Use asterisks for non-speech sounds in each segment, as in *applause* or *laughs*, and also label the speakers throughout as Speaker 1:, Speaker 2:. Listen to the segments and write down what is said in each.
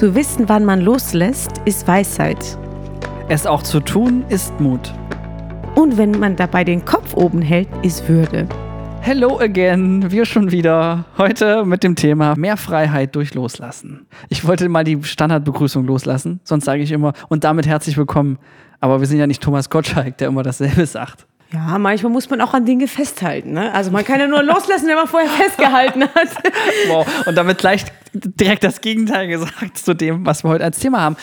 Speaker 1: Zu wissen, wann man loslässt, ist Weisheit.
Speaker 2: Es auch zu tun, ist Mut.
Speaker 1: Und wenn man dabei den Kopf oben hält, ist Würde.
Speaker 2: Hello again, wir schon wieder. Heute mit dem Thema mehr Freiheit durch Loslassen. Ich wollte mal die Standardbegrüßung loslassen, sonst sage ich immer und damit herzlich willkommen. Aber wir sind ja nicht Thomas Gottschalk, der immer dasselbe sagt.
Speaker 1: Ja, manchmal muss man auch an Dinge festhalten. Ne? Also man kann ja nur loslassen, wenn man vorher festgehalten hat. *laughs*
Speaker 2: Wow, und damit gleich direkt das Gegenteil gesagt zu dem, was wir heute als Thema haben.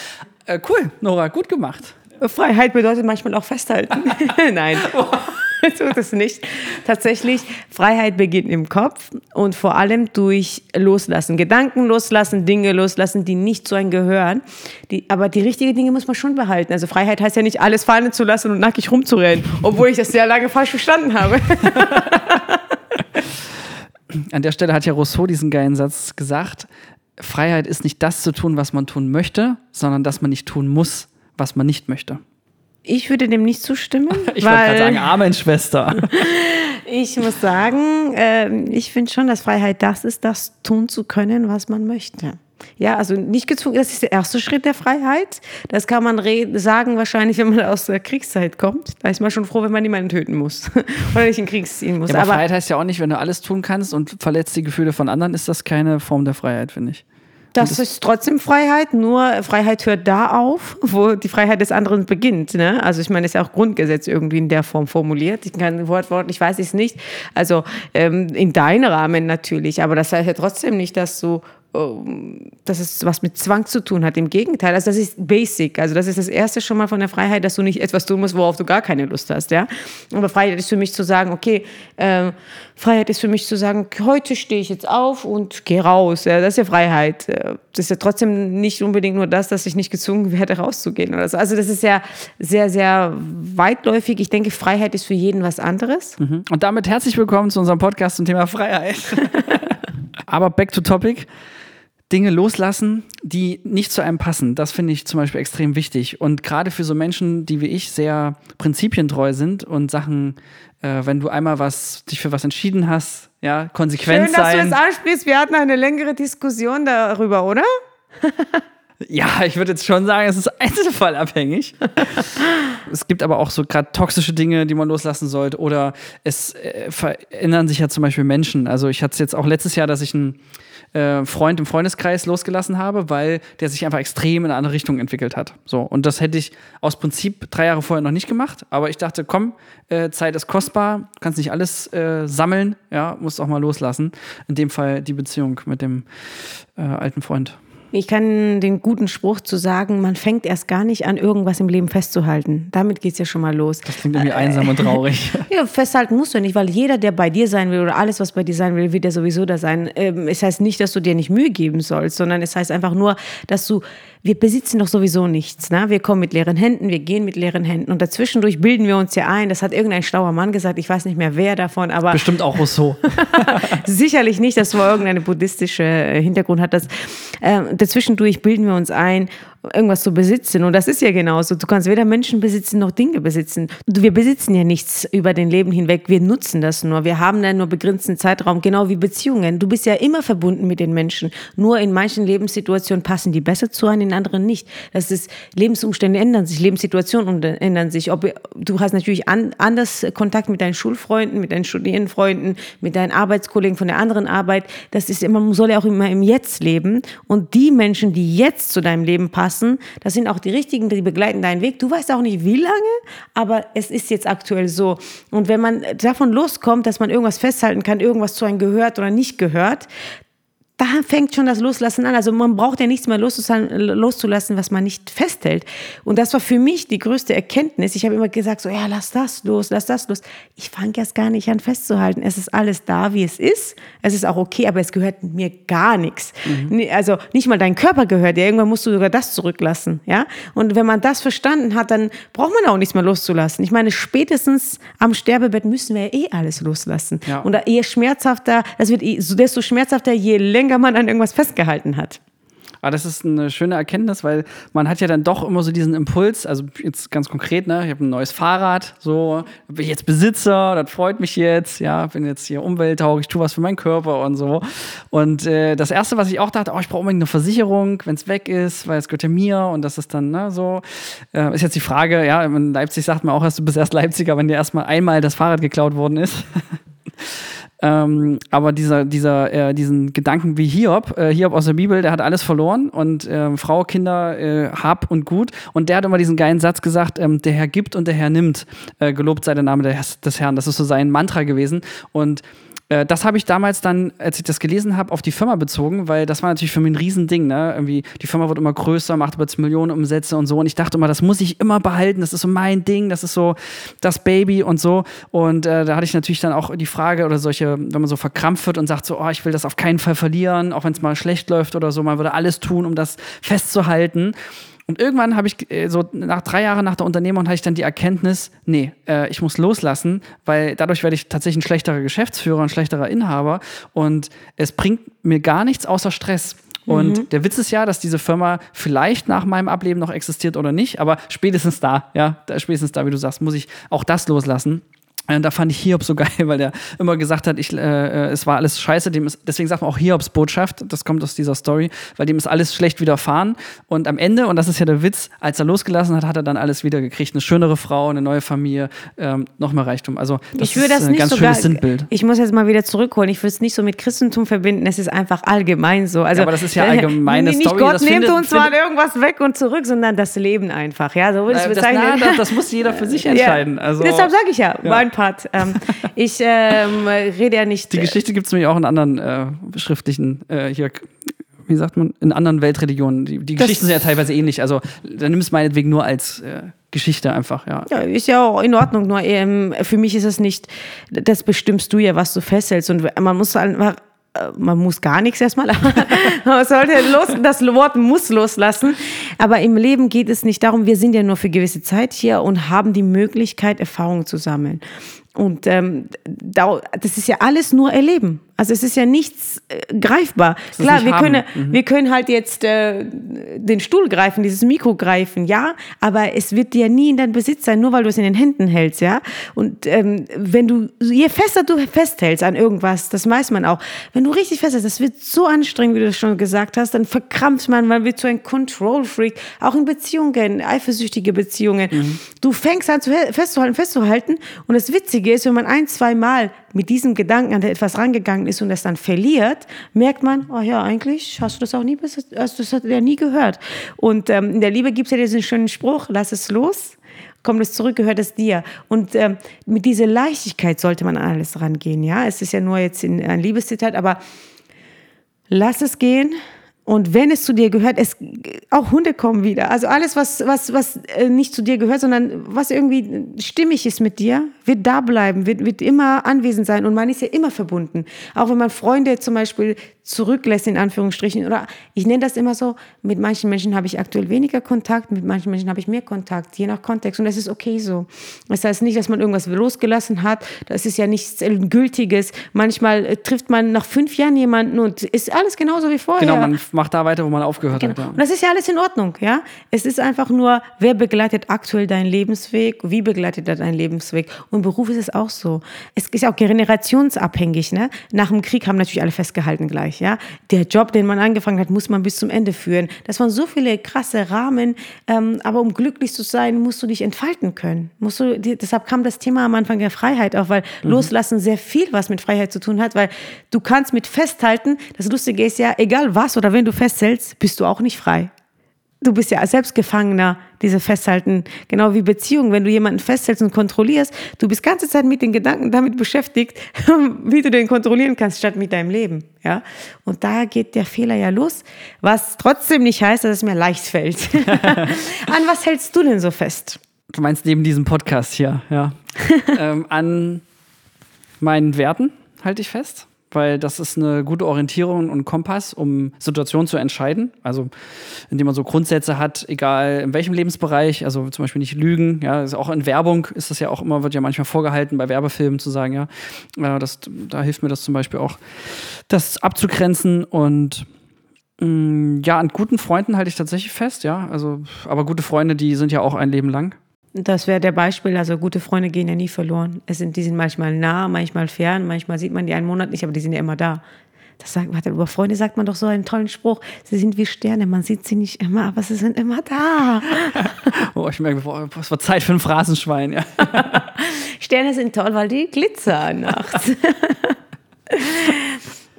Speaker 2: Äh, cool, Nora, gut gemacht.
Speaker 1: Freiheit bedeutet manchmal auch festhalten. *laughs* Nein. *laughs* tut es nicht. Tatsächlich, Freiheit beginnt im Kopf und vor allem durch Loslassen. Gedanken loslassen, Dinge loslassen, die nicht zu einem gehören. Die, aber die richtigen Dinge muss man schon behalten. Also Freiheit heißt ja nicht, alles fallen zu lassen und nackig rumzurennen, obwohl ich das sehr lange falsch verstanden habe. *laughs*
Speaker 2: An der Stelle hat ja Rousseau diesen geilen Satz gesagt, Freiheit ist nicht das zu tun, was man tun möchte, sondern dass man nicht tun muss, was man nicht möchte.
Speaker 1: Ich würde dem nicht zustimmen. *laughs*
Speaker 2: Ich wollte gerade sagen, Amen, Schwester. *laughs*
Speaker 1: ich muss sagen, äh, ich finde schon, dass Freiheit das ist, das tun zu können, was man möchte. Ja, also nicht gezwungen, das ist der erste Schritt der Freiheit. Das kann man sagen wahrscheinlich, wenn man aus der Kriegszeit kommt. Da ist man schon froh, wenn man niemanden töten muss *laughs* oder nicht in den Krieg ziehen muss.
Speaker 2: Ja, aber, aber Freiheit heißt ja auch nicht, wenn du alles tun kannst und verletzt die Gefühle von anderen, ist das keine Form der Freiheit, finde ich.
Speaker 1: Das, das ist trotzdem Freiheit, nur Freiheit hört da auf, *laughs* wo die Freiheit des anderen beginnt. Ne? Also ich meine, das ist ja auch Grundgesetz irgendwie in der Form formuliert. Ich kann wortwörtlich, weiß ich es nicht. Also ähm, in deinem Rahmen natürlich, aber das heißt ja trotzdem nicht, dass du dass es was mit Zwang zu tun hat. Im Gegenteil, also das ist basic. Also das ist das erste schon mal von der Freiheit, dass du nicht etwas tun musst, worauf du gar keine Lust hast. Ja? Aber Freiheit ist für mich zu sagen, okay, äh, Freiheit ist für mich zu sagen, heute stehe ich jetzt auf und gehe raus. Ja? Das ist ja Freiheit. Äh, das ist ja trotzdem nicht unbedingt nur das, dass ich nicht gezwungen werde, rauszugehen. Oder so. Also das ist ja sehr, sehr weitläufig. Ich denke, Freiheit ist für jeden was anderes.
Speaker 2: Mhm. Und damit herzlich willkommen zu unserem Podcast zum Thema Freiheit. *laughs* Aber back to topic. Dinge loslassen, die nicht zu einem passen. Das finde ich zum Beispiel extrem wichtig. Und gerade für so Menschen, die wie ich sehr prinzipientreu sind und Sachen, äh, wenn du einmal was, dich für was entschieden hast, ja, konsequent
Speaker 1: Schön, sein.
Speaker 2: Schön,
Speaker 1: dass du es ansprichst. Wir hatten eine längere Diskussion darüber, oder? *laughs*
Speaker 2: Ja, ich würde jetzt schon sagen, es ist einzelfallabhängig. *laughs* es gibt aber auch so gerade toxische Dinge, die man loslassen sollte. Oder es äh, verändern sich ja zum Beispiel Menschen. Also ich hatte es jetzt auch letztes Jahr, dass ich einen äh, Freund im Freundeskreis losgelassen habe, weil der sich einfach extrem in eine andere Richtung entwickelt hat. So, und das hätte ich aus Prinzip drei Jahre vorher noch nicht gemacht, aber ich dachte, komm, äh, Zeit ist kostbar, du kannst nicht alles äh, sammeln, ja, musst auch mal loslassen. In dem Fall die Beziehung mit dem äh, alten Freund.
Speaker 1: Ich kann den guten Spruch zu sagen, man fängt erst gar nicht an, irgendwas im Leben festzuhalten. Damit geht es ja schon mal los.
Speaker 2: Das klingt irgendwie äh, einsam und traurig. *laughs*
Speaker 1: ja, festhalten musst du nicht, weil jeder, der bei dir sein will oder alles, was bei dir sein will, wird ja sowieso da sein. Ähm, es heißt nicht, dass du dir nicht Mühe geben sollst, sondern es heißt einfach nur, dass du wir besitzen doch sowieso nichts. Ne? Wir kommen mit leeren Händen, wir gehen mit leeren Händen. Und dazwischendurch bilden wir uns ja ein, das hat irgendein schlauer Mann gesagt, ich weiß nicht mehr wer davon, aber.
Speaker 2: Bestimmt auch Rousseau. *laughs*
Speaker 1: Sicherlich nicht, dass war irgendeine buddhistische äh, Hintergrund hat. Das, äh, dazwischendurch bilden wir uns ein, irgendwas zu besitzen. Und das ist ja genauso. Du kannst weder Menschen besitzen noch Dinge besitzen. Wir besitzen ja nichts über den Leben hinweg. Wir nutzen das nur. Wir haben dann nur begrenzten Zeitraum, genau wie Beziehungen. Du bist ja immer verbunden mit den Menschen. Nur in manchen Lebenssituationen passen die besser zu einem, in anderen nicht. Das ist, Lebensumstände ändern sich, Lebenssituationen ändern sich. Ob, du hast natürlich an, anders Kontakt mit deinen Schulfreunden, mit deinen Studierendenfreunden, mit deinen Arbeitskollegen von der anderen Arbeit. Das ist immer, man soll ja auch immer im Jetzt leben. Und die Menschen, die jetzt zu deinem Leben passen, passen. Das sind auch die richtigen, die begleiten deinen Weg. Du weißt auch nicht, wie lange, aber es ist jetzt aktuell so. Und wenn man davon loskommt, dass man irgendwas festhalten kann, irgendwas zu einem gehört oder nicht gehört, da fängt schon das Loslassen an. Also man braucht ja nichts mehr loszulassen, was man nicht festhält. Und das war für mich die größte Erkenntnis. Ich habe immer gesagt, so ja, lass das los, lass das los. Ich fange erst gar nicht an festzuhalten. Es ist alles da, wie es ist. Es ist auch okay, aber es gehört mir gar nichts. Mhm. Also nicht mal dein Körper gehört. Ja, irgendwann musst du sogar das zurücklassen. Ja. Und wenn man das verstanden hat, dann braucht man auch nichts mehr loszulassen. Ich meine, spätestens am Sterbebett müssen wir ja eh alles loslassen. Ja. Und je schmerzhafter, das wird desto schmerzhafter, je länger länger man an irgendwas festgehalten hat.
Speaker 2: Aber das ist eine schöne Erkenntnis, weil man hat ja dann doch immer so diesen Impuls, also jetzt ganz konkret, ne, ich habe ein neues Fahrrad, so, bin ich jetzt Besitzer, das freut mich jetzt, ja, bin jetzt hier umwelttauglich, tue was für meinen Körper und so. Und äh, das Erste, was ich auch dachte, oh, ich brauche unbedingt eine Versicherung, wenn es weg ist, weil es gehört ja mir und das ist dann ne, so. Äh, ist jetzt die Frage, ja, in Leipzig sagt man auch, dass du bist erst Leipziger, wenn dir erstmal einmal das Fahrrad geklaut worden ist. *laughs* Ähm, aber dieser, dieser, äh, diesen Gedanken wie Hiob, äh, Hiob aus der Bibel, der hat alles verloren und äh, Frau, Kinder, äh, Hab und Gut. Und der hat immer diesen geilen Satz gesagt, ähm, der Herr gibt und der Herr nimmt. Äh, gelobt sei der Name des Herrn. Das ist so sein Mantra gewesen. Und das habe ich damals dann, als ich das gelesen habe, auf die Firma bezogen, weil das war natürlich für mich ein Riesending. Ne? Irgendwie, die Firma wird immer größer, macht jetzt Millionen Umsätze und so. Und ich dachte immer, das muss ich immer behalten. Das ist so mein Ding, das ist so das Baby und so. Und äh, da hatte ich natürlich dann auch die Frage oder solche, wenn man so verkrampft wird und sagt so, oh, ich will das auf keinen Fall verlieren, auch wenn es mal schlecht läuft oder so, man würde alles tun, um das festzuhalten. Und irgendwann habe ich äh, so nach drei Jahren nach der Unternehmung hatte ich dann die Erkenntnis, nee, äh, ich muss loslassen, weil dadurch werde ich tatsächlich ein schlechterer Geschäftsführer, ein schlechterer Inhaber und es bringt mir gar nichts außer Stress. Und mhm. der Witz ist ja, dass diese Firma vielleicht nach meinem Ableben noch existiert oder nicht, aber spätestens da, ja, spätestens da, wie du sagst, muss ich auch das loslassen. Äh, da fand ich Hiob so *laughs* geil, weil der immer gesagt hat, ich, äh, äh, es war alles scheiße. Dem ist, deswegen sagt man auch Hiobs Botschaft. Das kommt aus dieser Story, weil dem ist alles schlecht widerfahren. Und am Ende, und das ist ja der Witz, als er losgelassen hat, hat er dann alles wieder gekriegt. Eine schönere Frau, eine neue Familie, ähm, noch mehr Reichtum. Also das
Speaker 1: ich ist das ein ganz so schönes Sinnbild. Ich muss jetzt mal wieder zurückholen. Ich würde es nicht so mit Christentum verbinden. Es ist einfach allgemein so. Also,
Speaker 2: ja, aber das ist ja allgemeine *laughs*
Speaker 1: nicht
Speaker 2: Story.
Speaker 1: Gott das nimmt findet, uns mal irgendwas weg und zurück, sondern das Leben einfach. Ja, so würde ich
Speaker 2: es bezeichnen. Das, das, das, *laughs* muss jeder für sich entscheiden. Ja. Also,
Speaker 1: Deshalb sage ich ja, ja, mein Part. Ähm, *laughs* ich ähm, rede ja nicht.
Speaker 2: Die Geschichte gibt es nämlich auch in anderen äh, schriftlichen, äh, hier, wie sagt man, in anderen Weltreligionen. Die, die Geschichten sind ja teilweise ähnlich. Also dann nimm es meinetwegen nur als äh, Geschichte einfach, ja.
Speaker 1: Ja, ist ja auch in Ordnung. Nur ähm, für mich ist es nicht, das bestimmst du ja, was du festhältst. Und man muss einfach äh, man muss gar nichts erstmal, *laughs* man sollte los, das Wort muss loslassen. Aber im Leben geht es nicht darum, wir sind ja nur für gewisse Zeit hier und haben die Möglichkeit, Erfahrungen zu sammeln. Und ähm, das ist ja alles nur Erleben. Also es ist ja nichts äh, greifbar. Klar, wir können, mhm. wir können halt jetzt äh, den Stuhl greifen, dieses Mikro greifen, ja, aber es wird dir nie in deinem Besitz sein, nur weil du es in den Händen hältst, ja. Und ähm, wenn du, je fester du festhältst an irgendwas, das weiß man auch, wenn du richtig festhältst, das wird so anstrengend, wie du das schon gesagt hast, dann verkrampft man, man wird so ein Control-Freak, auch in Beziehungen, eifersüchtige Beziehungen. Mhm. Du fängst an zu festzuhalten, festzuhalten und das Witzige ist, wenn man ein, zwei Mal mit diesem Gedanken an etwas rangegangen ist und es dann verliert, merkt man, oh ja, eigentlich hast du das auch nie, also das hat er nie gehört. Und ähm, in der Liebe gibt es ja diesen schönen Spruch, lass es los, kommt es zurück, gehört es dir. Und ähm, mit dieser Leichtigkeit sollte man an alles rangehen, ja. Es ist ja nur jetzt in, ein Liebeszitat, aber lass es gehen, und wenn es zu dir gehört, es, auch Hunde kommen wieder. Also alles, was, was, was äh, nicht zu dir gehört, sondern was irgendwie stimmig ist mit dir, wird da bleiben, wird, wird immer anwesend sein. Und man ist ja immer verbunden. Auch wenn man Freunde zum Beispiel zurücklässt, in Anführungsstrichen. Oder ich nenne das immer so, mit manchen Menschen habe ich aktuell weniger Kontakt, mit manchen Menschen habe ich mehr Kontakt, je nach Kontext. Und das ist okay so. Das heißt nicht, dass man irgendwas losgelassen hat. Das ist ja nichts Gültiges. Manchmal äh, trifft man nach fünf Jahren jemanden und ist alles genauso wie vorher.
Speaker 2: Genau, man macht da weiter, wo man aufgehört genau. hat. Ja.
Speaker 1: Und das ist ja alles in Ordnung, ja. Es ist einfach nur, wer begleitet aktuell deinen Lebensweg, wie begleitet er deinen Lebensweg. Und Beruf ist es auch so. Es ist auch generationsabhängig, ne. Nach dem Krieg haben natürlich alle festgehalten gleich nicht. Ja? Der Job, den man angefangen hat, muss man bis zum Ende führen. Das waren so viele krasse Rahmen. Ähm, aber um glücklich zu sein, musst du dich entfalten können. Musst du, deshalb kam das Thema am Anfang der Freiheit auf, weil mhm. Loslassen sehr viel was mit Freiheit zu tun hat, weil du kannst mit festhalten. Das Lustige ist ja, egal was oder wenn du festhältst, bist du auch nicht frei du bist ja selbst Gefangener, diese Festhalten, genau wie Beziehungen. Wenn du jemanden festhältst und kontrollierst, du bist ganze Zeit mit den Gedanken damit beschäftigt, *laughs* wie du den kontrollieren kannst, statt mit deinem Leben. Ja? Und da geht der Fehler ja los, was trotzdem nicht heißt, dass es mir leicht fällt. *laughs* an was hältst du denn so fest?
Speaker 2: Du meinst neben diesem Podcast hier, ja. *laughs* ähm, an meinen Werten halte ich fest weil das ist eine gute Orientierung und Kompass, um Situationen zu entscheiden. Also indem man so Grundsätze hat, egal in welchem Lebensbereich, also zum Beispiel nicht lügen, ja, also auch in Werbung ist das ja auch immer, wird ja manchmal vorgehalten, bei Werbefilmen zu sagen, ja, das, da hilft mir das zum Beispiel auch, das abzugrenzen und Mm, ja, an guten Freunden halte ich tatsächlich fest, ja. Also, aber gute Freunde, die sind ja auch ein Leben lang.
Speaker 1: Das wäre der Beispiel. Also gute Freunde gehen ja nie verloren. Es sind, die sind manchmal nah, manchmal fern, manchmal sieht man die einen Monat nicht, aber die sind ja immer da. Das sagt, warte, über Freunde sagt man doch so einen tollen Spruch. Sie sind wie Sterne, man sieht sie nicht immer, aber sie sind immer da. *laughs*
Speaker 2: oh, ich merke, was war Zeit für ein Phrasenschwein, ja. *laughs*
Speaker 1: Sterne sind toll, weil die glitzern nachts.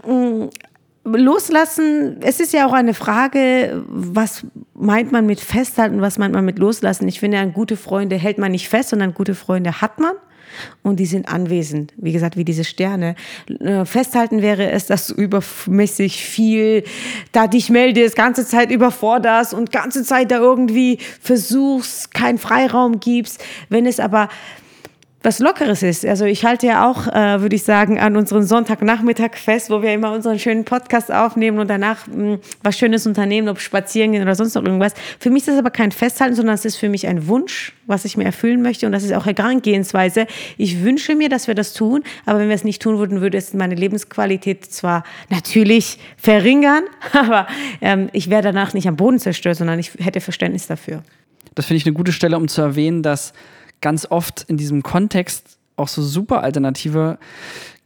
Speaker 1: *laughs* Loslassen, es ist ja auch eine Frage, was meint man mit festhalten, was meint man mit loslassen. Ich finde, an gute Freunde hält man nicht fest, sondern gute Freunde hat man und die sind anwesend. Wie gesagt, wie diese Sterne. Äh, festhalten wäre es, dass du übermäßig viel da dich meldest, ganze Zeit überforderst und ganze Zeit da irgendwie versuchst, keinen Freiraum gibst. Wenn es aber was Lockeres ist. Also ich halte ja auch, äh, würde ich sagen, an unseren Sonntagnachmittag fest, wo wir immer unseren schönen Podcast aufnehmen und danach mh, hm, was Schönes unternehmen, ob spazieren gehen oder sonst noch irgendwas. Für mich ist das aber kein Festhalten, sondern es ist für mich ein Wunsch, was ich mir erfüllen möchte und das ist auch Herangehensweise. Ich wünsche mir, dass wir das tun, aber wenn wir es nicht tun würden, würde es meine Lebensqualität zwar natürlich verringern, *laughs* aber ähm, ich wäre danach nicht am Boden zerstört, sondern ich hätte Verständnis dafür.
Speaker 2: Das finde ich eine gute Stelle, um zu erwähnen, dass ganz oft in diesem Kontext auch so super Alternative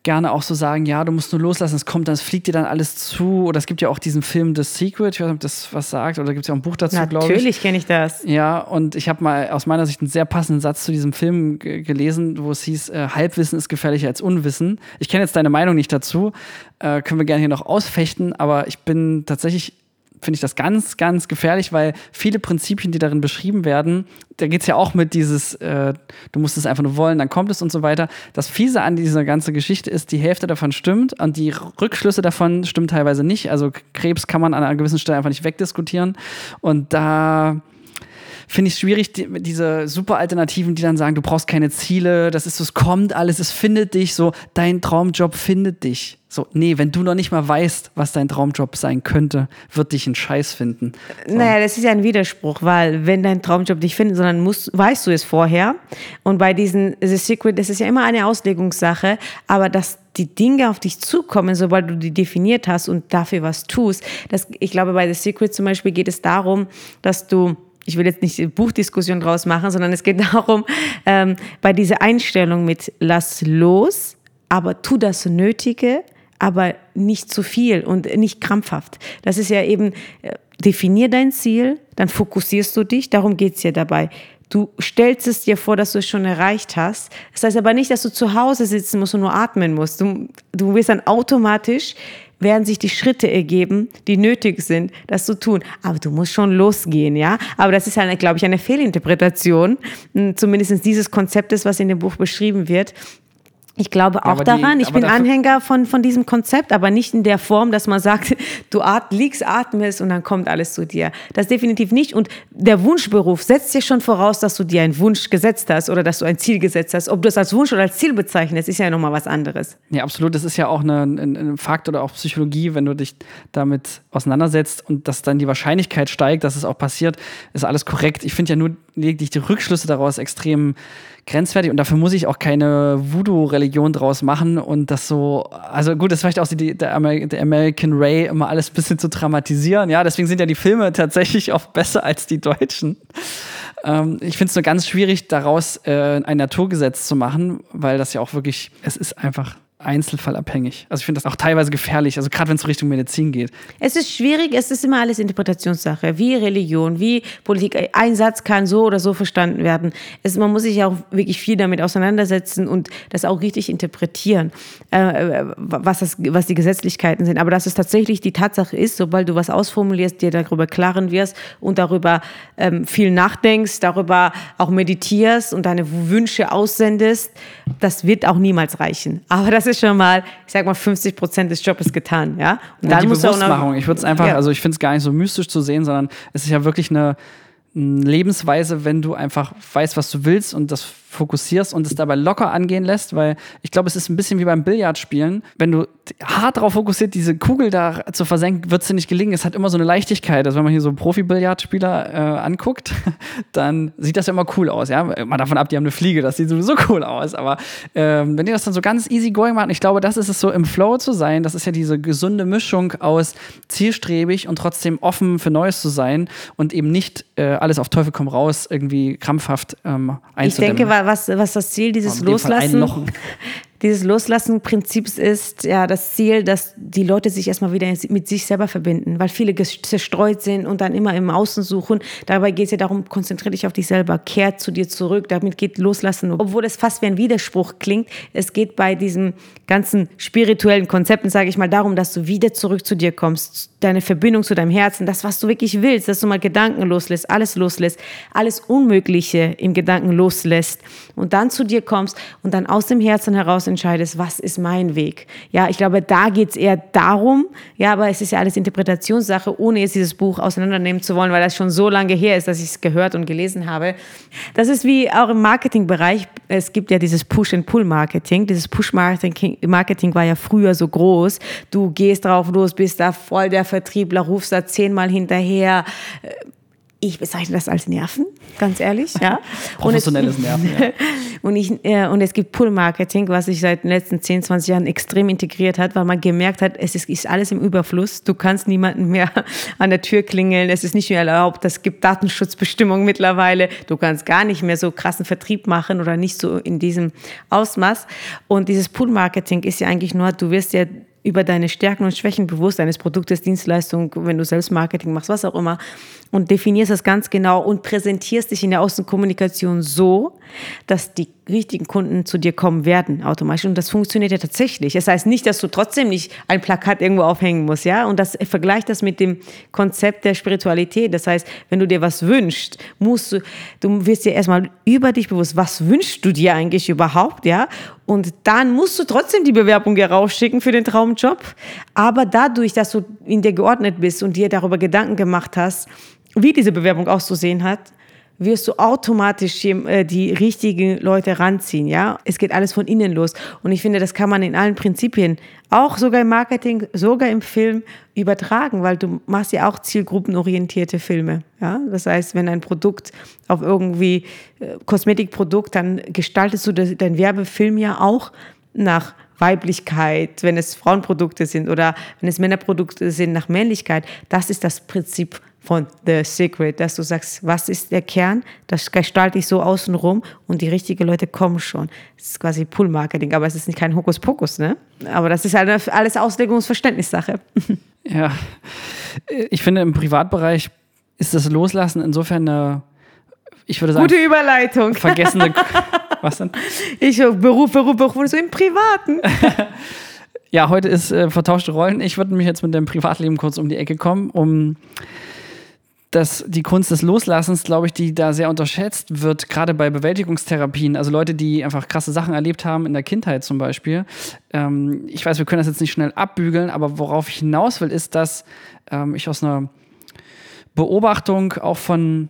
Speaker 2: gerne auch so sagen, ja, du musst nur loslassen, es kommt dann, es fliegt dir dann alles zu. Oder es gibt ja auch diesen Film The Secret, ich weiß nicht, ob das was sagt, oder gibt es ja auch ein Buch dazu, glaube ich.
Speaker 1: Natürlich kenne ich das.
Speaker 2: Ja, und ich habe mal aus meiner Sicht einen sehr passenden Satz zu diesem Film gelesen, wo es hieß, äh, Halbwissen ist gefährlicher als Unwissen. Ich kenne jetzt deine Meinung nicht dazu, äh, können wir gerne hier noch ausfechten, aber ich bin tatsächlich finde ich das ganz, ganz gefährlich, weil viele Prinzipien, die darin beschrieben werden, da geht es ja auch mit dieses, äh, du musst es einfach nur wollen, dann kommt es und so weiter. Das Fiese an dieser ganzen Geschichte ist, die Hälfte davon stimmt und die Rückschlüsse davon stimmen teilweise nicht. Also Krebs kann man an einer gewissen Stelle einfach nicht wegdiskutieren. Und da finde ich schwierig, die, diese super Alternativen, die dann sagen, du brauchst keine Ziele, das ist so, es kommt alles, es findet dich, so, dein Traumjob findet dich. So, nee, wenn du noch nicht mal weißt, was dein Traumjob sein könnte, wird dich ein Scheiß finden.
Speaker 1: So. Naja, das ist ja ein Widerspruch, weil wenn dein Traumjob dich findet, sondern musst, weißt du es vorher. Und bei diesen The Secret, das ist ja immer eine Auslegungssache, aber dass die Dinge auf dich zukommen, sobald du die definiert hast und dafür was tust. Das, ich glaube, bei The Secret zum Beispiel geht es darum, dass du ich will jetzt nicht Buchdiskussion draus machen, sondern es geht *laughs* darum, ähm, bei dieser Einstellung mit lass los, aber tu das Nötige, aber nicht zu viel und nicht krampfhaft. Das ist ja eben, äh, definier dein Ziel, dann fokussierst du dich, darum geht es ja dabei. Du stellst es dir vor, dass du es schon erreicht hast. Das heißt aber nicht, dass du zu Hause sitzen musst und nur atmen musst. Du, du wirst dann automatisch werden sich die Schritte ergeben, die nötig sind, das zu tun. Aber du musst schon losgehen, ja. Aber das ist ja, glaube ich, eine Fehlinterpretation, hm, zumindest dieses Konzeptes, was in dem Buch beschrieben wird. Ich glaube auch ja, daran. Die, ich bin Anhänger von, von diesem Konzept, aber nicht in der Form, dass man sagt, *laughs* du at, liegst, atmest und dann kommt alles zu dir. Das definitiv nicht. Und der Wunschberuf setzt dir schon voraus, dass du dir einen Wunsch gesetzt hast oder dass du ein Ziel gesetzt hast. Ob du es als Wunsch oder als Ziel bezeichnest, ist ja nochmal was anderes.
Speaker 2: Ja, absolut. Das ist ja auch eine, ein, ein Fakt oder auch Psychologie, wenn du dich damit auseinandersetzt und dass dann die Wahrscheinlichkeit steigt, dass es auch passiert, ist alles korrekt. Ich finde ja nur lediglich die Rückschlüsse daraus extrem grenzwertig und dafür muss ich auch keine Voodoo-Religion draus machen und das so, also gut, das ist vielleicht auch die, der, Amer der American Ray, immer alles ein bisschen zu dramatisieren. Ja, deswegen sind ja die Filme *laughs* tatsächlich oft besser als die deutschen. Ähm, ich finde es nur ganz schwierig, daraus äh, ein Naturgesetz zu machen, weil das ja auch wirklich, es ist einfach einzelfallabhängig. Also ich finde das auch teilweise gefährlich, also gerade wenn es Richtung Medizin geht.
Speaker 1: Es ist schwierig, es ist immer alles Interpretationssache, wie Religion, wie Politik. Ein Satz kann so oder so verstanden werden. Es, man muss sich auch wirklich viel damit auseinandersetzen und das auch richtig interpretieren, äh, was, das, was die Gesetzlichkeiten sind. Aber dass es tatsächlich die Tatsache ist, sobald du was ausformulierst, dir darüber klaren wirst und darüber ähm, viel nachdenkst, darüber auch meditierst und deine Wünsche aussendest, das wird auch niemals reichen. Aber das ist ist schon mal, ich sag mal, 50 Prozent des Jobs getan, ja.
Speaker 2: Und dann die muss Bewusstmachung. Ich würde es einfach, ja. also ich finde es gar nicht so mystisch zu sehen, sondern es ist ja wirklich eine, eine Lebensweise, wenn du einfach weißt, was du willst und das fokussierst und es dabei locker angehen lässt, weil ich glaube, es ist ein bisschen wie beim Billardspielen. Wenn du hart darauf fokussiert, diese Kugel da zu versenken, wird es dir nicht gelingen. Es hat immer so eine Leichtigkeit. Also wenn man hier so Profi-Billardspieler äh, anguckt, *laughs* dann sieht das ja immer cool aus. Ja? Mal davon ab, die haben eine Fliege, das sieht sowieso cool aus. Aber ähm, wenn die das dann so ganz easy going machen, ich glaube, das ist es so im Flow zu sein. Das ist ja diese gesunde Mischung aus zielstrebig und trotzdem offen für Neues zu sein und eben nicht äh, alles auf Teufel komm raus irgendwie krampfhaft ähm, einzudämmen.
Speaker 1: Ich denke, was, was das Ziel dieses Loslassen *laughs* dieses Loslassen-Prinzips ist ja das Ziel, dass die Leute sich erstmal wieder mit sich selber verbinden, weil viele zerstreut sind und dann immer im Außen suchen. Dabei geht es ja darum, konzentriere dich auf dich selber, kehr zu dir zurück. Damit geht Loslassen. Obwohl es fast wie ein Widerspruch klingt, es geht bei diesen ganzen spirituellen Konzepten, sage ich mal, darum, dass du wieder zurück zu dir kommst, deine Verbindung zu deinem Herzen, das, was du wirklich willst, dass du mal Gedanken loslässt, alles loslässt, alles Unmögliche im Gedanken loslässt und dann zu dir kommst und dann aus dem Herzen heraus entscheidest, was ist mein Weg. Ja, ich glaube, da geht es eher darum, ja, aber es ist ja alles Interpretationssache, ohne jetzt dieses Buch auseinandernehmen zu wollen, weil das schon so lange her ist, dass ich es gehört und gelesen habe. Das ist wie auch im Marketingbereich. Es gibt ja dieses Push-and-Pull-Marketing. Dieses Push-Marketing Marketing war ja früher so groß. Du gehst drauf los, bist da voll der Vertriebler, rufst da zehnmal hinterher ich bezeichne das als Nerven, ganz ehrlich. Ja. *laughs*
Speaker 2: Professionelles und es, Nerven. Ja. *laughs*
Speaker 1: und, ich, äh, und es gibt Pull-Marketing, was sich seit den letzten 10, 20 Jahren extrem integriert hat, weil man gemerkt hat, es ist, ist alles im Überfluss. Du kannst niemanden mehr *laughs* an der Tür klingeln. Es ist nicht mehr erlaubt. Es gibt Datenschutzbestimmungen mittlerweile. Du kannst gar nicht mehr so krassen Vertrieb machen oder nicht so in diesem Ausmaß. Und dieses Pull-Marketing ist ja eigentlich nur, du wirst ja über deine Stärken und Schwächen bewusst deines Produktes, Dienstleistung, wenn du selbst Marketing machst, was auch immer, und definierst das ganz genau und präsentierst dich in der Außenkommunikation so, dass die richtigen Kunden zu dir kommen werden automatisch. Und das funktioniert ja tatsächlich. Das heißt nicht, dass du trotzdem nicht ein Plakat irgendwo aufhängen musst, ja. Und das vergleicht das mit dem Konzept der Spiritualität. Das heißt, wenn du dir was wünschst, musst du, du wirst dir erstmal über dich bewusst, was wünschst du dir eigentlich überhaupt, ja? Und dann musst du trotzdem die Bewerbung hier rausschicken für den Traumjob. Aber dadurch, dass du in dir geordnet bist und dir darüber Gedanken gemacht hast, wie diese Bewerbung auszusehen hat, wirst du automatisch äh, die richtigen Leute ranziehen, ja? Es geht alles von innen los. Und ich finde, das kann man in allen Prinzipien, auch sogar im Marketing, sogar im Film übertragen, weil du machst ja auch zielgruppenorientierte Filme, ja? Das heißt, wenn ein Produkt auf irgendwie äh, Kosmetikprodukt, dann gestaltest du das, dein Werbefilm ja auch nach Weiblichkeit, wenn es Frauenprodukte sind oder wenn es Männerprodukte sind nach Männlichkeit. Das ist das Prinzip von The Secret, dass du sagst, was ist der Kern, das gestalte ich so außenrum und die richtigen Leute kommen schon. Das ist quasi Pull-Marketing, aber es ist nicht kein Hokuspokus, ne? Aber das ist halt alles Auslegungs- Verständnissache. *laughs*
Speaker 2: Ja, ich finde im Privatbereich ist das Loslassen insofern eine, ich würde sagen,
Speaker 1: gute Überleitung.
Speaker 2: Vergessene, *laughs* was denn?
Speaker 1: Ich Beruf, Beruf, Beruf, so im Privaten. *laughs*
Speaker 2: ja, heute ist äh, vertauschte Rollen. Ich würde mich jetzt mit dem Privatleben kurz um die Ecke kommen, um dass die Kunst des Loslassens, glaube ich, die da sehr unterschätzt wird, gerade bei Bewältigungstherapien. Also Leute, die einfach krasse Sachen erlebt haben in der Kindheit zum Beispiel. Ähm, ich weiß, wir können das jetzt nicht schnell abbügeln, aber worauf ich hinaus will, ist, dass ähm, ich aus einer Beobachtung auch von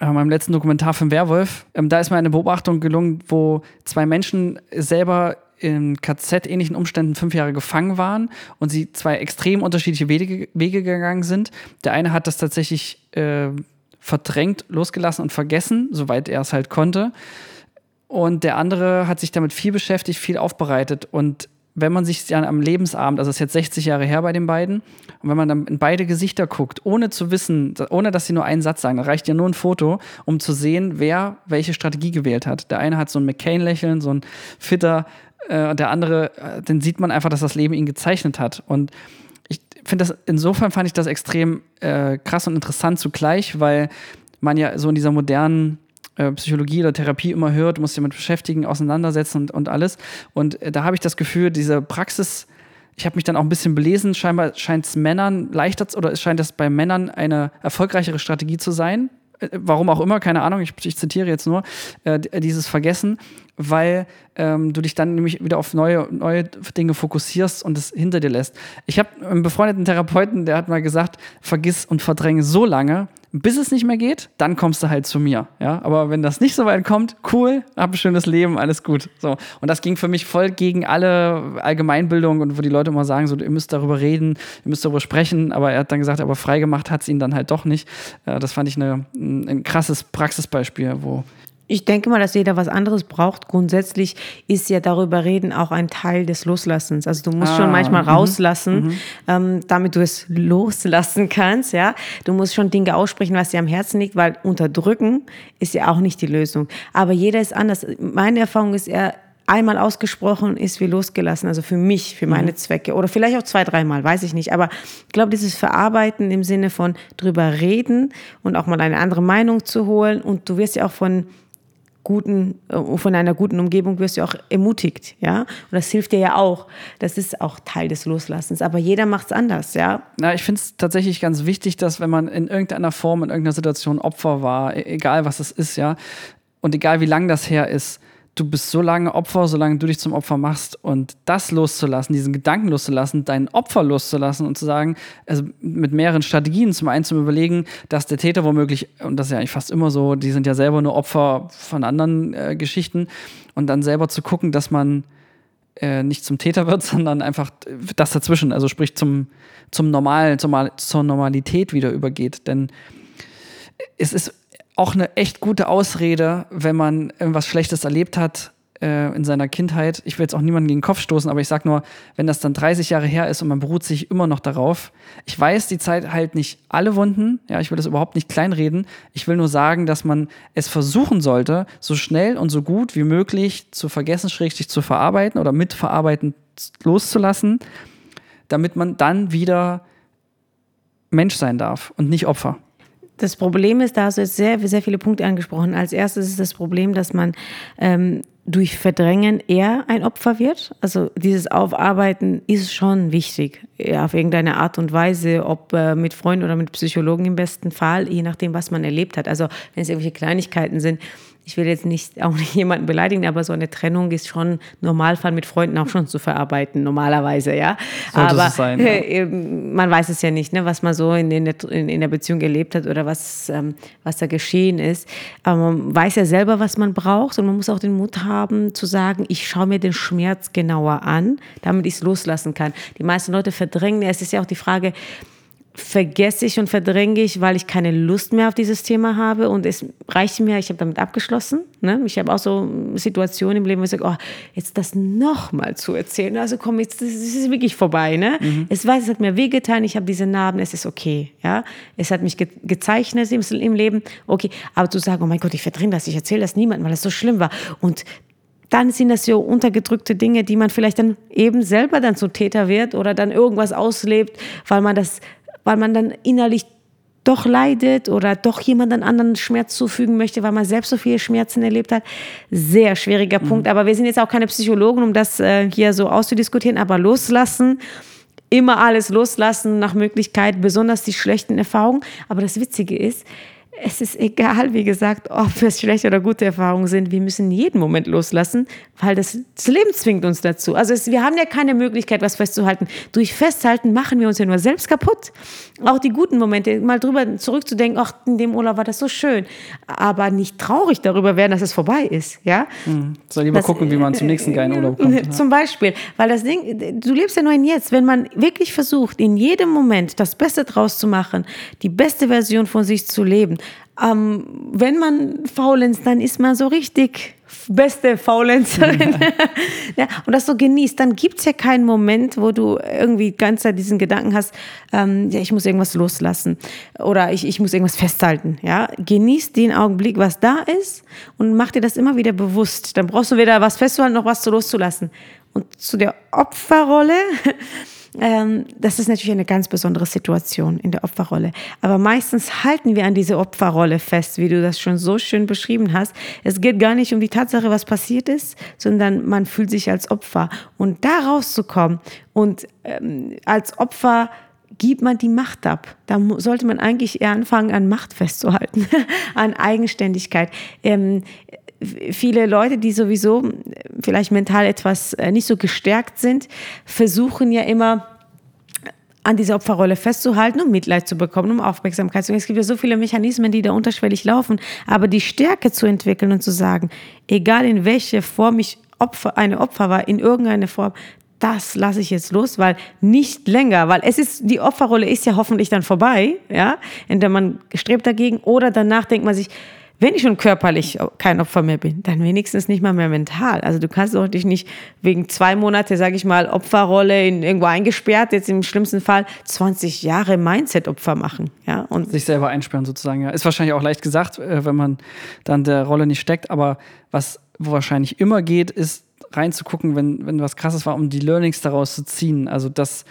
Speaker 2: äh, meinem letzten Dokumentarfilm Werwolf, ähm, da ist mir eine Beobachtung gelungen, wo zwei Menschen selber in KZ-ähnlichen Umständen fünf Jahre gefangen waren und sie zwei extrem unterschiedliche Wege, Wege gegangen sind. Der eine hat das tatsächlich äh, verdrängt, losgelassen und vergessen, soweit er es halt konnte. Und der andere hat sich damit viel beschäftigt, viel aufbereitet. Und wenn man sich dann am Lebensabend, also das ist jetzt 60 Jahre her bei den beiden, und wenn man dann in beide Gesichter guckt, ohne zu wissen, ohne dass sie nur einen Satz sagen, da reicht ja nur ein Foto, um zu sehen, wer welche Strategie gewählt hat. Der eine hat so ein McCain-Lächeln, so ein fitter äh, der andere, äh, den sieht man einfach, dass das Leben ihn gezeichnet hat. Und ich finde das, insofern fand ich das extrem äh, krass und interessant zugleich, weil man ja so in dieser modernen äh, Psychologie oder Therapie immer hört, muss sich damit beschäftigen, auseinandersetzen und, und alles. Und äh, da habe ich das Gefühl, diese Praxis, ich habe mich dann auch ein bisschen belesen, scheinbar scheint es Männern leichter oder es scheint es bei Männern eine erfolgreichere Strategie zu sein, äh, warum auch immer, keine Ahnung, ich, ich zitiere jetzt nur, äh, dieses Vergessen, weil ähm, du dich dann nämlich wieder auf neue, neue Dinge fokussierst und es hinter dir lässt. Ich habe einen befreundeten Therapeuten, der hat mal gesagt, vergiss und verdränge so lange, bis es nicht mehr geht, dann kommst du halt zu mir. Ja, aber wenn das nicht so weit kommt, cool, hab ein schönes Leben, alles gut. So. Und das ging für mich voll gegen alle Allgemeinbildung und wo die Leute immer sagen, so, ihr müsst darüber reden, ihr müsst darüber sprechen. Aber er hat dann gesagt, aber freigemacht hat es ihn dann halt doch nicht. Äh, das fand ich eine, ein krasses Praxisbeispiel, wo
Speaker 1: ich denke mal, dass jeder was anderes braucht. Grundsätzlich ist ja darüber reden auch ein Teil des Loslassens. Also du musst ah, schon manchmal mhm, rauslassen, mhm. ähm, damit du es loslassen kannst. Ja, du musst schon Dinge aussprechen, was dir am Herzen liegt, weil unterdrücken ist ja auch nicht die Lösung. Aber jeder ist anders. Meine Erfahrung ist eher einmal ausgesprochen ist wie losgelassen, also für mich, für meine mhm. Zwecke oder vielleicht auch zwei, dreimal, weiß ich nicht. Aber ich glaube, dieses Verarbeiten im Sinne von drüber reden und auch mal eine andere Meinung zu holen und du wirst ja auch von guten, äh, von einer guten Umgebung wirst du auch ermutigt, ja. Und das hilft dir ja auch. Das ist auch Teil des Loslassens. Aber jeder macht es anders, ja.
Speaker 2: Na, ich finde es tatsächlich ganz wichtig, dass wenn man in irgendeiner Form, in irgendeiner Situation Opfer war, e-, egal was es ist, ja, und egal wie lang das her ist, du bist so lange Opfer, solange du dich zum Opfer machst und das loszulassen, diesen Gedanken loszulassen, dein Opfer loszulassen und zu sagen, also mit mehreren Strategien, zum einen zum Überlegen, dass der Täter womöglich, und das ist ja eigentlich fast immer so, die sind ja selber nur Opfer von anderen äh, Geschichten und dann selber zu gucken, dass man äh, nicht zum Täter wird, *laughs* sondern einfach das dazwischen, also sprich zum, zum Normalen, zum, zur Normalität wieder übergeht. Denn es ist auch eine echt gute Ausrede, wenn man irgendwas Schlechtes erlebt hat äh, in seiner Kindheit. Ich will jetzt auch niemanden gegen den Kopf stoßen, aber ich sag nur, wenn das dann 30 Jahre her ist und man beruht sich immer noch darauf. Ich weiß, die Zeit halt nicht alle Wunden. Ja, ich will das überhaupt nicht kleinreden. Ich will nur sagen, dass man es versuchen sollte, so schnell und so gut wie möglich zu vergessen, schrägstich zu verarbeiten oder mit verarbeiten loszulassen, damit man dann wieder Mensch sein darf und nicht Opfer.
Speaker 1: Das Problem ist, da hast du jetzt sehr, sehr viele Punkte angesprochen. Als erstes ist das Problem, dass man ähm, durch Verdrängen eher ein Opfer wird. Also dieses Aufarbeiten ist schon wichtig, ja, auf irgendeine Art und Weise, ob äh, mit Freunden oder mit Psychologen im besten Fall, je nachdem, was man erlebt hat. Also wenn es irgendwelche Kleinigkeiten sind, ich will jetzt nicht auch nicht jemanden beleidigen, aber so eine Trennung ist schon Normalfall mit Freunden auch schon zu verarbeiten, normalerweise, ja. Sollte aber sein, ja. man weiß es ja nicht, ne, was man so in, in, der, in, der Beziehung erlebt hat oder was, ähm, was da geschehen ist. Aber man weiß ja selber, was man braucht und man muss auch den Mut haben zu sagen, ich schaue mir den Schmerz genauer an, damit ich es loslassen kann. Die meisten Leute verdrängen, es ist ja auch die Frage, vergesse ich und verdränge ich, weil ich keine Lust mehr auf dieses Thema habe und es reicht mir, ich habe damit abgeschlossen. Ne? Ich habe auch so Situationen im Leben, wo ich sage, oh, jetzt das nochmal zu erzählen, also komm, jetzt das ist wirklich vorbei. Ne? Mhm. Es weiß, es hat mir wehgetan, ich habe diese Narben, es ist okay. Ja? Es hat mich ge gezeichnet im, im Leben, okay. Aber zu sagen, oh mein Gott, ich verdränge das, ich erzähle das niemandem, weil es so schlimm war und dann sind das so untergedrückte Dinge, die man vielleicht dann eben selber dann zu Täter wird oder dann irgendwas auslebt, weil man das weil man dann innerlich doch leidet oder doch jemandem anderen Schmerz zufügen möchte, weil man selbst so viele Schmerzen erlebt hat. Sehr schwieriger mhm. Punkt. Aber wir sind jetzt auch keine Psychologen, um das äh, hier so auszudiskutieren, aber loslassen. Immer alles loslassen nach Möglichkeit, besonders die schlechten Erfahrungen. Aber das Witzige ist, es ist egal, wie gesagt, ob es schlechte oder gute Erfahrungen sind. Wir müssen jeden Moment loslassen, weil das, das Leben zwingt uns dazu. Also es, wir haben ja keine Möglichkeit, was festzuhalten. Durch Festhalten machen wir uns ja nur selbst kaputt. Auch die guten Momente, mal drüber zurückzudenken, ach, in dem Urlaub war das so schön. Aber nicht traurig darüber werden, dass es vorbei ist. Ja?
Speaker 2: Mhm. Soll lieber das, gucken, wie man zum nächsten geilen Urlaub kommt. *laughs*
Speaker 1: Zum Beispiel. Weil das Ding, du lebst ja nur in jetzt. Wenn man wirklich versucht, in jedem Moment das Beste draus zu machen, die beste Version von sich zu leben, ähm, wenn man faulenzt, dann ist man so richtig beste Faulenzerin. *laughs* ja, und das so genießt, dann gibt es ja keinen Moment, wo du irgendwie ganz diesen Gedanken hast, ähm, ja, ich muss irgendwas loslassen oder ich, ich muss irgendwas festhalten. Ja? Genieß den Augenblick, was da ist und mach dir das immer wieder bewusst. Dann brauchst du weder was festzuhalten noch was zu loszulassen. Und zu der Opferrolle *laughs* ähm, das ist natürlich eine ganz besondere Situation in der Opferrolle. Aber meistens halten wir an diese Opferrolle fest, wie du das schon so schön beschrieben hast. Es geht gar nicht um die Tatsache, was passiert ist, sondern man fühlt sich als Opfer. Und da rauszukommen und ähm, als Opfer gibt man die Macht ab. Da sollte man eigentlich eher anfangen, an Macht festzuhalten, *laughs* an Eigenständigkeit. Ähm, viele Leute, die sowieso vielleicht mental etwas äh, nicht so gestärkt sind, versuchen ja immer an dieser Opferrolle festzuhalten, um Mitleid zu bekommen, um Aufmerksamkeit zu bekommen. Es gibt ja so viele Mechanismen, die da unterschwellig laufen. Aber die Stärke zu entwickeln und zu sagen, egal in welche Form ich Opfer, eine Opfer war, in irgendeiner Form, das lasse ich jetzt los, weil nicht länger, weil es ist, die Opferrolle ist ja hoffentlich dann vorbei, ja, entweder man strebt dagegen oder danach denkt man sich, wenn ich schon körperlich kein Opfer mehr bin, dann wenigstens nicht mal mehr mental. Also du kannst doch dich nicht wegen zwei Monate, sage ich mal, Opferrolle in, irgendwo eingesperrt, jetzt im schlimmsten Fall 20 Jahre Mindset-Opfer machen. Ja?
Speaker 2: Und sich selber einsperren sozusagen. Ja. Ist wahrscheinlich auch leicht gesagt, äh, wenn man dann der Rolle nicht steckt, aber was wahrscheinlich immer geht, ist reinzugucken, wenn, wenn was krasses war, um die Learnings daraus zu ziehen. Also das,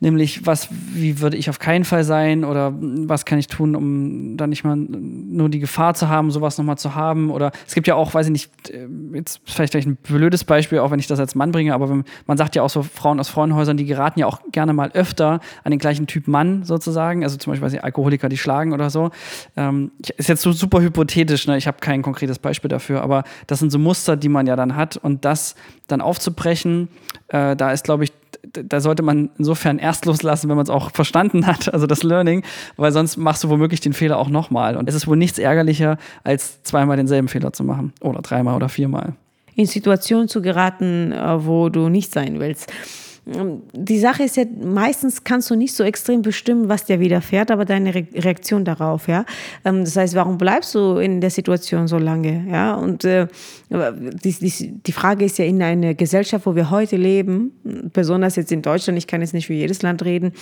Speaker 2: nämlich, was, wie würde ich auf keinen Fall sein oder was kann ich tun, um dann nicht mal nur die Gefahr zu haben, sowas nochmal zu haben. Oder es gibt ja auch, weiß ich nicht, äh, jetzt vielleicht gleich ein blödes Beispiel, auch wenn ich das als Mann bringe, aber wenn, man sagt ja auch so, Frauen aus Frauenhäusern, die geraten ja auch gerne mal öfter an den gleichen Typ Mann sozusagen. Also zum Beispiel, weiß ich, Alkoholiker, die schlagen oder so. Ähm, ist jetzt so super hypothetisch, ne? ich habe kein konkretes Beispiel dafür, aber das sind so Muster, die man ja dann hat und das das dann aufzubrechen, äh, da ist, glaube ich, da sollte man insofern erst loslassen, wenn man es auch verstanden hat, also das Learning, weil sonst machst du womöglich den Fehler auch nochmal. Und es ist wohl nichts ärgerlicher, als zweimal denselben Fehler zu machen oder dreimal oder viermal.
Speaker 1: In Situationen zu geraten, äh, wo du nicht sein willst. Ähm, die Sache ist ja, meistens kannst du nicht so extrem bestimmen, was dir widerfährt, aber deine Re Reaktion darauf, ja. Ähm, das heißt, warum bleibst du in der Situation so lange, ja? Und äh, die, die, die Frage ist ja in einer Gesellschaft, wo wir heute leben, besonders jetzt in Deutschland, ich kann jetzt nicht für jedes Land reden,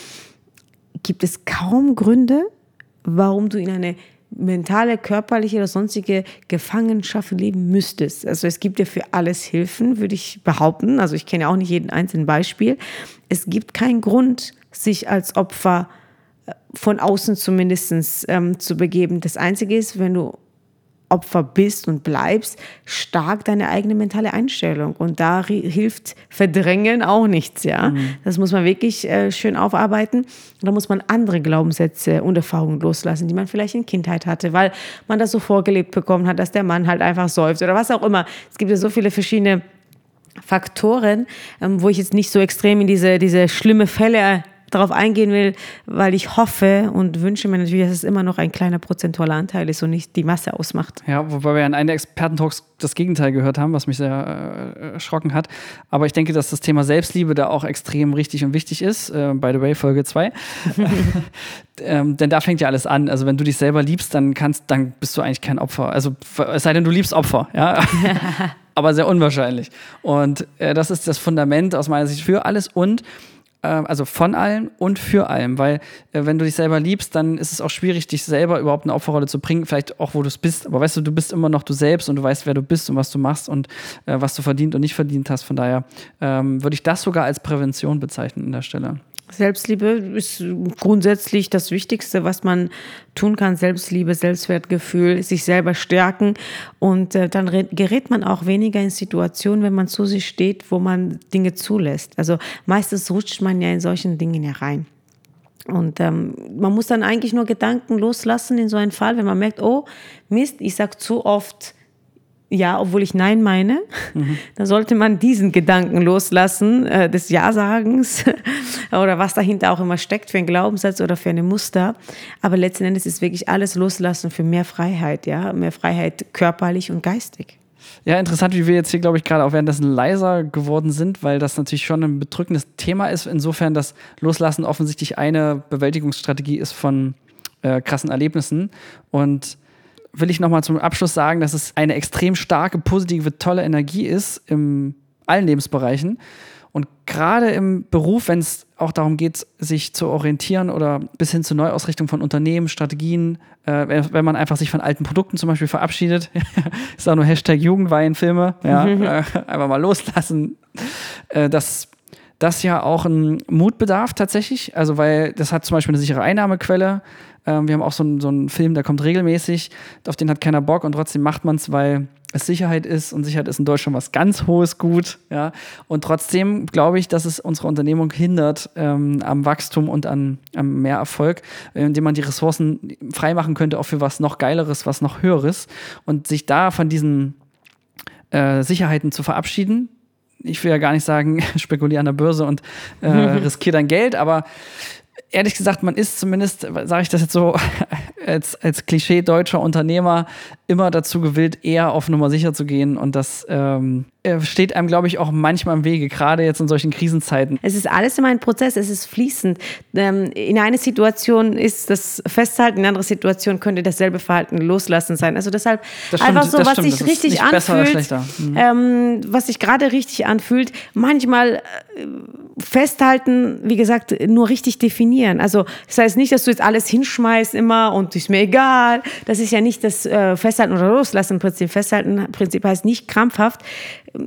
Speaker 1: gibt es kaum Gründe, warum du in eine mentale, körperliche oder sonstige Gefangenschaft leben müsstest. Also es gibt ja für alles Hilfen, würde ich behaupten. Also ich kenne ja auch nicht jeden einzelnen Beispiel. Es gibt keinen Grund, sich als Opfer äh, von außen zumindest ähm, zu begeben. Das Einzige ist, wenn du Opfer bist und bleibst, stark deine eigene mentale Einstellung. Und da hilft Verdrängen auch nichts, ja. Mhm. Das muss man wirklich äh, schön aufarbeiten. Und da muss man andere Glaubenssätze und Erfahrungen loslassen, die man vielleicht in Kindheit hatte, weil man das so vorgelebt bekommen hat, dass der Mann halt einfach säuft oder was auch immer. Es gibt ja so viele verschiedene Faktoren, ähm, wo ich jetzt nicht so extrem in diese, diese schlimme Fälle darauf eingehen will, weil ich hoffe und wünsche mir natürlich, dass es immer noch ein kleiner prozentualer Anteil ist und nicht die Masse ausmacht.
Speaker 2: Ja, wobei wir in einem der Expertentalks das Gegenteil gehört haben, was mich sehr äh, erschrocken hat. Aber ich denke, dass das Thema Selbstliebe da auch extrem richtig und wichtig ist. Äh, by the way, Folge 2. *laughs* ähm, denn da fängt ja alles an. Also wenn du dich selber liebst, dann kannst, dann bist du eigentlich kein Opfer. Also es sei denn, du liebst Opfer, ja. *laughs* aber sehr unwahrscheinlich. Und äh, das ist das Fundament aus meiner Sicht für alles. Und also von allem und für allem, weil äh, wenn du dich selber liebst, dann ist es auch schwierig, dich selber überhaupt eine Opferrolle zu bringen, vielleicht auch, wo du es bist. Aber weißt du, du bist immer noch du selbst und du weißt, wer du bist und was du machst und äh, was du verdient und nicht verdient hast. Von daher ähm, würde ich das sogar als Prävention bezeichnen an der Stelle.
Speaker 1: Selbstliebe ist grundsätzlich das Wichtigste, was man tun kann. Selbstliebe, Selbstwertgefühl, sich selber stärken. Und äh, dann gerät man auch weniger in Situationen, wenn man zu sich steht, wo man Dinge zulässt. Also meistens rutscht man ja in solchen Dingen herein. Und ähm, man muss dann eigentlich nur Gedanken loslassen in so einem Fall, wenn man merkt, oh Mist, ich sag zu oft ja, obwohl ich Nein meine, mhm. *laughs* dann sollte man diesen Gedanken loslassen, äh, des Ja-Sagens *laughs* oder was dahinter auch immer steckt für einen Glaubenssatz oder für eine Muster. Aber letzten Endes ist wirklich alles loslassen für mehr Freiheit, ja, mehr Freiheit körperlich und geistig.
Speaker 2: Ja, interessant, wie wir jetzt hier, glaube ich, gerade auch währenddessen leiser geworden sind, weil das natürlich schon ein bedrückendes Thema ist, insofern, dass Loslassen offensichtlich eine Bewältigungsstrategie ist von äh, krassen Erlebnissen. Und will ich nochmal zum Abschluss sagen, dass es eine extrem starke, positive, tolle Energie ist in allen Lebensbereichen. Und gerade im Beruf, wenn es auch darum geht, sich zu orientieren oder bis hin zur Neuausrichtung von Unternehmen, Strategien, äh, wenn man einfach sich von alten Produkten zum Beispiel verabschiedet, *laughs* ist auch nur Hashtag Jugendweinfilme, ja, äh, einfach mal loslassen. Äh, das das ja auch ein Mutbedarf tatsächlich, also weil das hat zum Beispiel eine sichere Einnahmequelle. Ähm, wir haben auch so, einen, so einen Film, der kommt regelmäßig, auf den hat keiner Bock und trotzdem macht man es, weil es Sicherheit ist und Sicherheit ist in Deutschland was ganz hohes Gut. Ja? Und trotzdem glaube ich, dass es unsere Unternehmung hindert ähm, am Wachstum und an, am Mehrerfolg, äh, indem man die Ressourcen freimachen könnte, auch für was noch Geileres, was noch Höheres und sich da von diesen äh, Sicherheiten zu verabschieden, ich will ja gar nicht sagen, *laughs* spekuliere an der Börse und äh, *laughs* riskiere dein Geld, aber ehrlich gesagt, man ist zumindest, sage ich das jetzt so, *laughs* als, als Klischee deutscher Unternehmer immer dazu gewillt, eher auf Nummer sicher zu gehen. Und das ähm, äh, steht einem, glaube ich, auch manchmal im Wege, gerade jetzt in solchen Krisenzeiten.
Speaker 1: Es ist alles immer ein Prozess, es ist fließend. Ähm, in einer Situation ist das Festhalten, in einer anderen Situation könnte dasselbe Verhalten loslassen sein. Also deshalb
Speaker 2: Das
Speaker 1: einfach
Speaker 2: stimmt,
Speaker 1: so, was
Speaker 2: stimmt.
Speaker 1: sich richtig anfühlt.
Speaker 2: Mhm.
Speaker 1: ähm, was sich gerade richtig anfühlt, manchmal äh, festhalten, wie gesagt, nur richtig definieren. Also das heißt nicht, dass du jetzt alles hinschmeißt immer und ist mir egal. Das ist ja nicht das äh, Festhalten oder Loslassen Prinzip. Festhalten Prinzip heißt nicht krampfhaft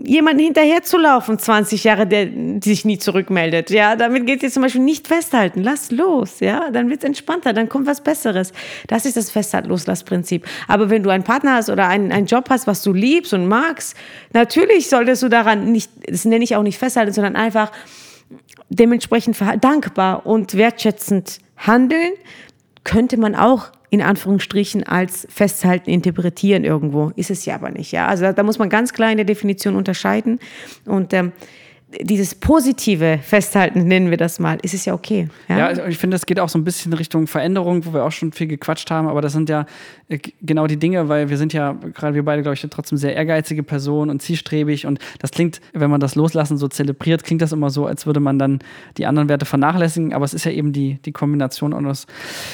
Speaker 1: jemanden hinterherzulaufen, 20 Jahre, der sich nie zurückmeldet. Ja, damit geht es zum Beispiel nicht festhalten. Lass los, ja, dann wird es entspannter, dann kommt was Besseres. Das ist das Festhalten-Loslass-Prinzip. Aber wenn du einen Partner hast oder einen, einen Job hast, was du liebst und magst, natürlich solltest du daran nicht, das nenne ich auch nicht festhalten, sondern einfach dementsprechend dankbar und wertschätzend handeln, könnte man auch in Anführungsstrichen als Festhalten interpretieren irgendwo. Ist es ja aber nicht. Ja? Also da, da muss man ganz klar in der Definition unterscheiden. Und ähm, dieses positive Festhalten, nennen wir das mal, ist es ja okay. Ja?
Speaker 2: Ja, also ich finde, es geht auch so ein bisschen Richtung Veränderung, wo wir auch schon viel gequatscht haben, aber das sind ja äh, genau die Dinge, weil wir sind ja, gerade wir beide, glaube ich, trotzdem sehr ehrgeizige Personen und zielstrebig und das klingt, wenn man das Loslassen so zelebriert, klingt das immer so, als würde man dann die anderen Werte vernachlässigen, aber es ist ja eben die, die Kombination und das,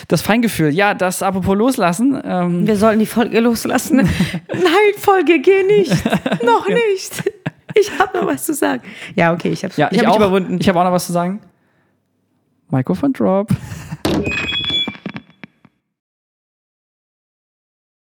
Speaker 2: das Feingefühl. Ja, das apropos Loslassen, ähm,
Speaker 1: Wir sollten die Folge loslassen. *laughs* Nein, Folge, geh nicht. *laughs* Noch nicht. *laughs* Ich habe noch was zu sagen. Ja, okay, ich habe
Speaker 2: ja,
Speaker 1: ich
Speaker 2: ich,
Speaker 1: hab mich
Speaker 2: auch,
Speaker 1: überwunden.
Speaker 2: ich habe auch noch was zu sagen. Mikrofon Drop. *laughs*